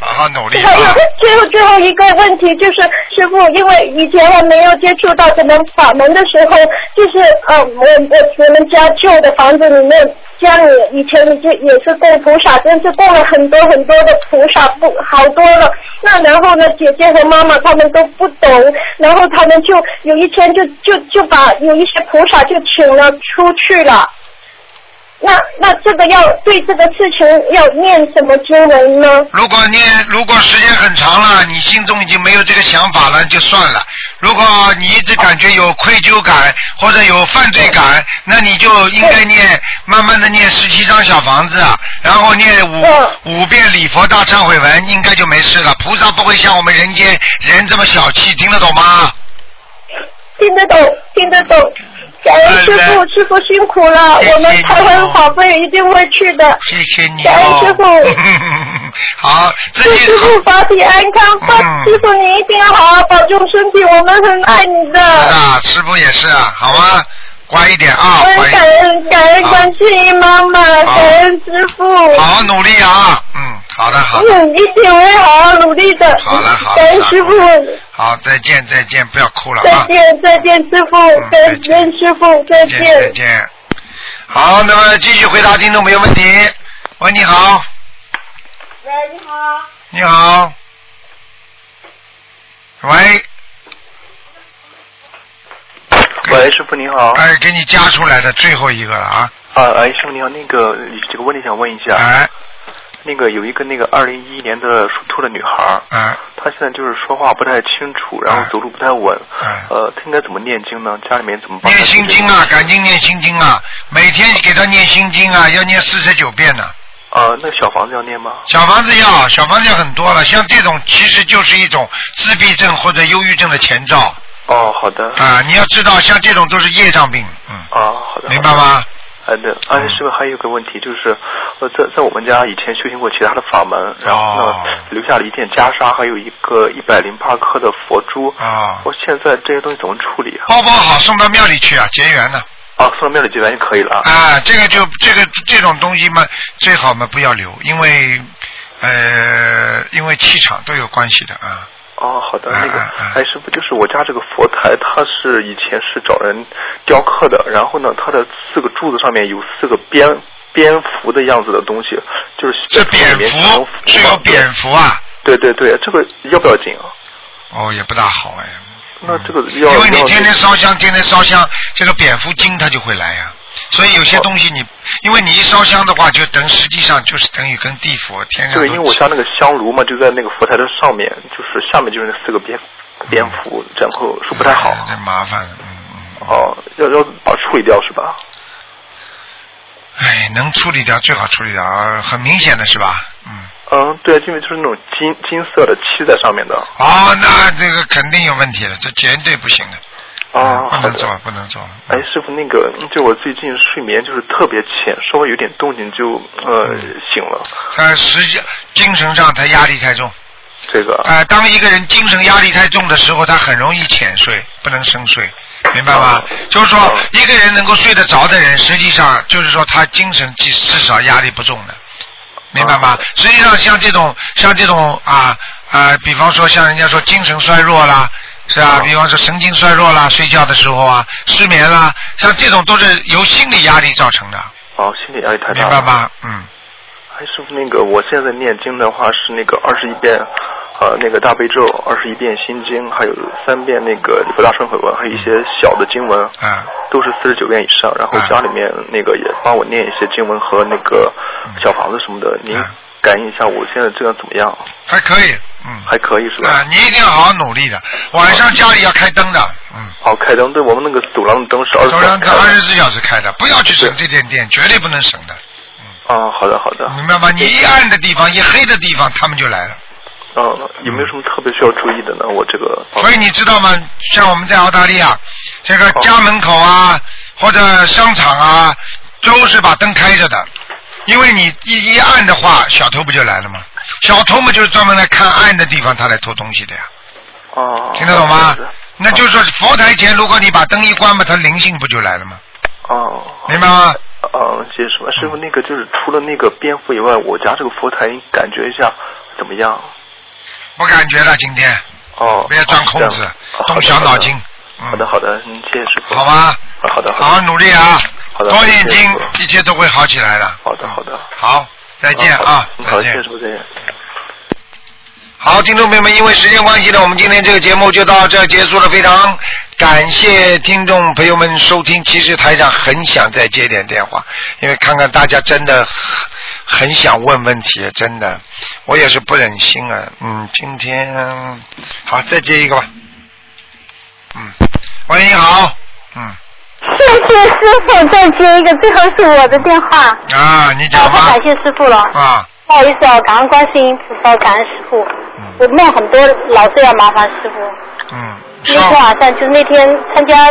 好好努力还有啊！最后最后一个问题就是，师傅，因为以前我没有接触到这门法门的时候，就是呃，我我我们家旧的房子里面，家里以前就也是供菩萨，真是供了很多很多的菩萨，不好多了。那然后呢，姐姐和妈妈他们都不懂，然后他们就有一天就就就把有一些菩萨就请了出去了。那那这个要对这个事情要念什么经文呢？如果念，如果时间很长了，你心中已经没有这个想法了，就算了。如果你一直感觉有愧疚感或者有犯罪感，那你就应该念，慢慢的念十七张小房子，然后念五五遍礼佛大忏悔文，应该就没事了。菩萨不会像我们人间人这么小气，听得懂吗？听得懂，听得懂。感恩师傅，师傅辛苦了，我们台湾宝贝一定会去的。谢谢你感恩师傅，好，祝师傅保体安康，嗯。师傅你一定要好好保重身体，我们很爱你的。啊，师傅也是啊，好吗？乖一点啊，我乖一很感，恩感恩观世音妈妈，感恩师傅。好好努力啊，嗯，好的好的，嗯，一定会好好努力的。好了好了感恩师傅，好，再见再见，不要哭了啊再啊，见再见师傅，再见师傅，再再见再见。好，那么继续回答听众朋友问题。喂，你好，喂，你好。你好，喂，喂，师傅你好。哎，给你加出来的最后一个了啊，啊，哎，师傅你好，那个有几个问题想问一下。哎。那个有一个那个二零一一年的属兔的女孩儿，哎，她现在就是说话不太清楚，然后走路不太稳，哎，呃，他应该怎么念经呢？家里面怎么帮她念心经啊，赶紧念心经啊，每天给他念心经啊，要念四十九遍呢。呃，那小房子要念吗？小房子要，小房子要很多了，像这种其实就是一种自闭症或者忧郁症的前兆哦，好的。啊！你要知道，像这种都是业障病，嗯，啊，好的。明白吗？好的，啊，师傅还有个问题就是，呃，在在我们家以前修行过其他的法门，然后呢、哦留下了一件袈裟，还有一个一百零八颗的佛珠。啊，我现在这些东西怎么处理啊？包包好送到庙里去啊，结缘呢。啊，送到庙里结缘就可以了啊。啊，这个就这个这种东西嘛，最好嘛不要留，因为呃，因为气场都有关系的啊。哦，好的，那个，哎，师傅，就是我家这个佛台，它是以前是找人雕刻的，然后呢，它的四个柱子上面有四个蝙蝙蝠的样子的东西，就是这蝙蝠是有蝙蝠啊？对对对，这个要不要紧啊？哦，也不大好哎。那这个要因为你天天烧香，天天烧香，这个蝙蝠精它就会来呀、所以有些东西你，因为你一烧香的话，就等实际上就是等于跟地府天上对，因为我家那个香炉嘛，就在那个佛台的上面，就是下面就是那四个蝙蝙蝠，然后说不太好。这麻烦了。哦，要要把它处理掉是吧？哎，能处理掉最好处理掉，啊很明显的是吧？嗯，对，因为就是那种金金色的漆在上面的。哦，那这个肯定有问题了，这绝对不行的，哦，不能做不能做。哎，师傅，那个就我最近睡眠就是特别浅，稍微有点动静就呃醒了。他实际精神上他压力太重。这个。啊、当一个人精神压力太重的时候，他很容易浅睡，不能深睡，明白吗？就是说，一个人能够睡得着的人，实际上就是说他精神至至少压力不重的，明白吗？实际上像这种像这种啊啊，比方说像人家说精神衰弱啦。是啊，比方说神经衰弱啦，睡觉的时候啊，失眠啦，像这种都是由心理压力造成的，哦，心理压力太大。明白？吗？嗯，哎，师傅，那个我现在念经的话是那个二十一遍，呃，那个大悲咒，二十一遍心经，还有三遍那个礼佛大忏悔文，还有一些小的经文，啊，都是四十九遍以上。然后家里面那个也帮我念一些经文和那个小房子什么的。您感应一下我现在这样怎么样？还可以，嗯，还可以是吧？啊，你一定要好好努力的。晚上家里要开灯的，嗯，好，开灯，对我们那个走廊的灯是二十走廊灯二十四小时开的，不要去省这点电，绝对不能省的，嗯啊，好的好的。明白吗？你一暗的地方，一黑的地方，他们就来了。嗯，有没有什么特别需要注意的呢？我这个所以你知道吗？像我们在澳大利亚，这个家门口啊，或者商场啊，都是把灯开着的，因为你一一按的话，小偷不就来了吗？小偷嘛就是专门来看暗的地方，他来偷东西的呀。哦。听得懂吗？那就是说佛台前，如果你把灯一关嘛，它灵性不就来了吗？哦。明白吗？哦，谢谢师傅。师傅，那个就是除了那个蝙蝠以外，我家这个佛台，你感觉一下怎么样？不感觉了，今天。哦。不要钻空子，动小脑筋。好的，好的，嗯，谢谢师傅。好吧。好的，好好努力啊！好的。多念经，一切都会好起来的。好的，好的。好，再见啊！好，谢谢师傅，再见。好，听众朋友们，因为时间关系呢，我们今天这个节目就到这结束了。非常感谢听众朋友们收听。其实台长很想再接点电话，因为看看大家真的很很想问问题，真的，我也是不忍心啊。嗯，今天好，再接一个吧。嗯，喂，你好。嗯。谢谢师傅，再接一个，最后是我的电话。啊，你讲吧。太感谢师傅了。啊。不好意思啊，感恩观世音菩萨，感恩师傅。我梦很多，老是要麻烦师傅。嗯。那天晚上就是那天参加，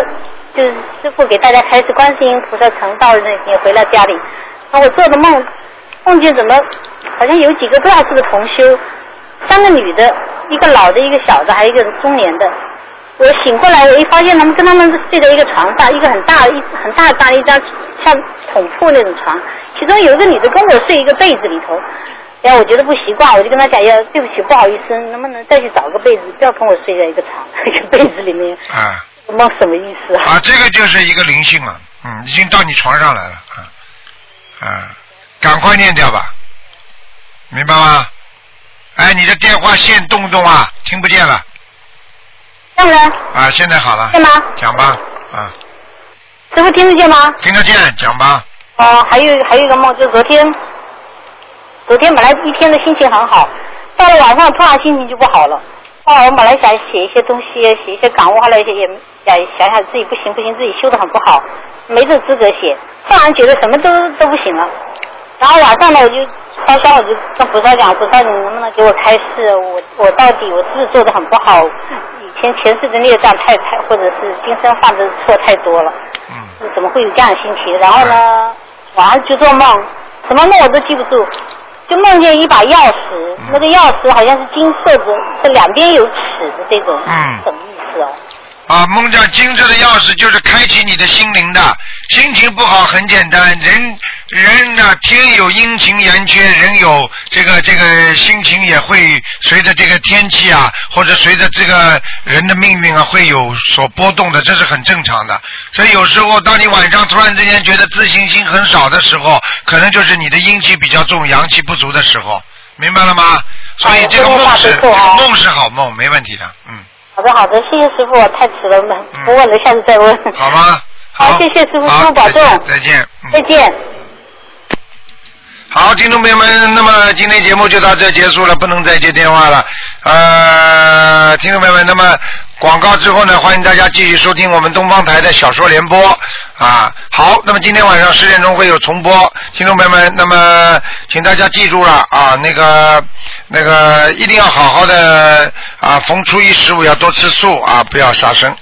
就是师傅给大家开示观世音菩萨成道的那天，回到家里，然后我做的梦，梦见怎么好像有几个不知道是个同修，三个女的，一个老的，一个小的，还有一个中年的。我醒过来，我一发现他们跟他们睡在一个床上，一个很大一很大大的一张像桶铺那种床，其中有一个女的跟我睡一个被子里头。然后我觉得不习惯，我就跟他讲，要对不起，不好意思，能不能再去找个被子，不要跟我睡在一个床 一个被子里面。啊。梦什么意思啊？啊，这个就是一个灵性了，嗯，已经到你床上来了，啊，啊，赶快念掉吧，明白吗？哎，你的电话线动不动啊？听不见了。让人。啊，现在好了。对吗？讲吧，啊。师傅听得见吗？听得见，讲吧。哦，还有还有一个梦，就昨天。昨天本来一天的心情很好，到了晚上突然心情就不好了。啊，我本来想写一些东西，写一些感悟，后来也想想想自己不行不行，自己修的很不好，没这资格写。突然觉得什么都都不行了。然后晚上呢，我就烧香，我就跟菩萨讲，菩萨你能不能给我开示？我我到底我是不是做的很不好？以前前世的孽障太太，或者是今生犯的错太多了。嗯。怎么会有这样的心情？然后呢，晚上就做梦，什么梦我都记不住。就梦见一把钥匙，那个钥匙好像是金色的，这两边有齿的这种，什么意思哦？啊，梦见金色的钥匙就是开启你的心灵的。心情不好很简单，人人呢天有阴晴圆缺，人有这个这个心情也会随着这个天气啊，或者随着这个人的命运啊会有所波动的，这是很正常的。所以有时候当你晚上突然之间觉得自信心很少的时候，可能就是你的阴气比较重，阳气不足的时候，明白了吗？所以这个梦是这个梦是好梦，没问题的，嗯。好的好的，谢谢师傅，太迟了，不问了，下次再问。好吗？好，谢谢师傅，师傅保重。再见。再见。好，听众朋友们，那么今天节目就到这结束了，不能再接电话了。呃，听众朋友们，那么广告之后呢，欢迎大家继续收听我们东方台的小说联播啊。好，那么今天晚上十点钟会有重播，听众朋友们，那么请大家记住了啊，那个那个一定要好好的啊，逢初一十五要多吃素啊，不要杀生。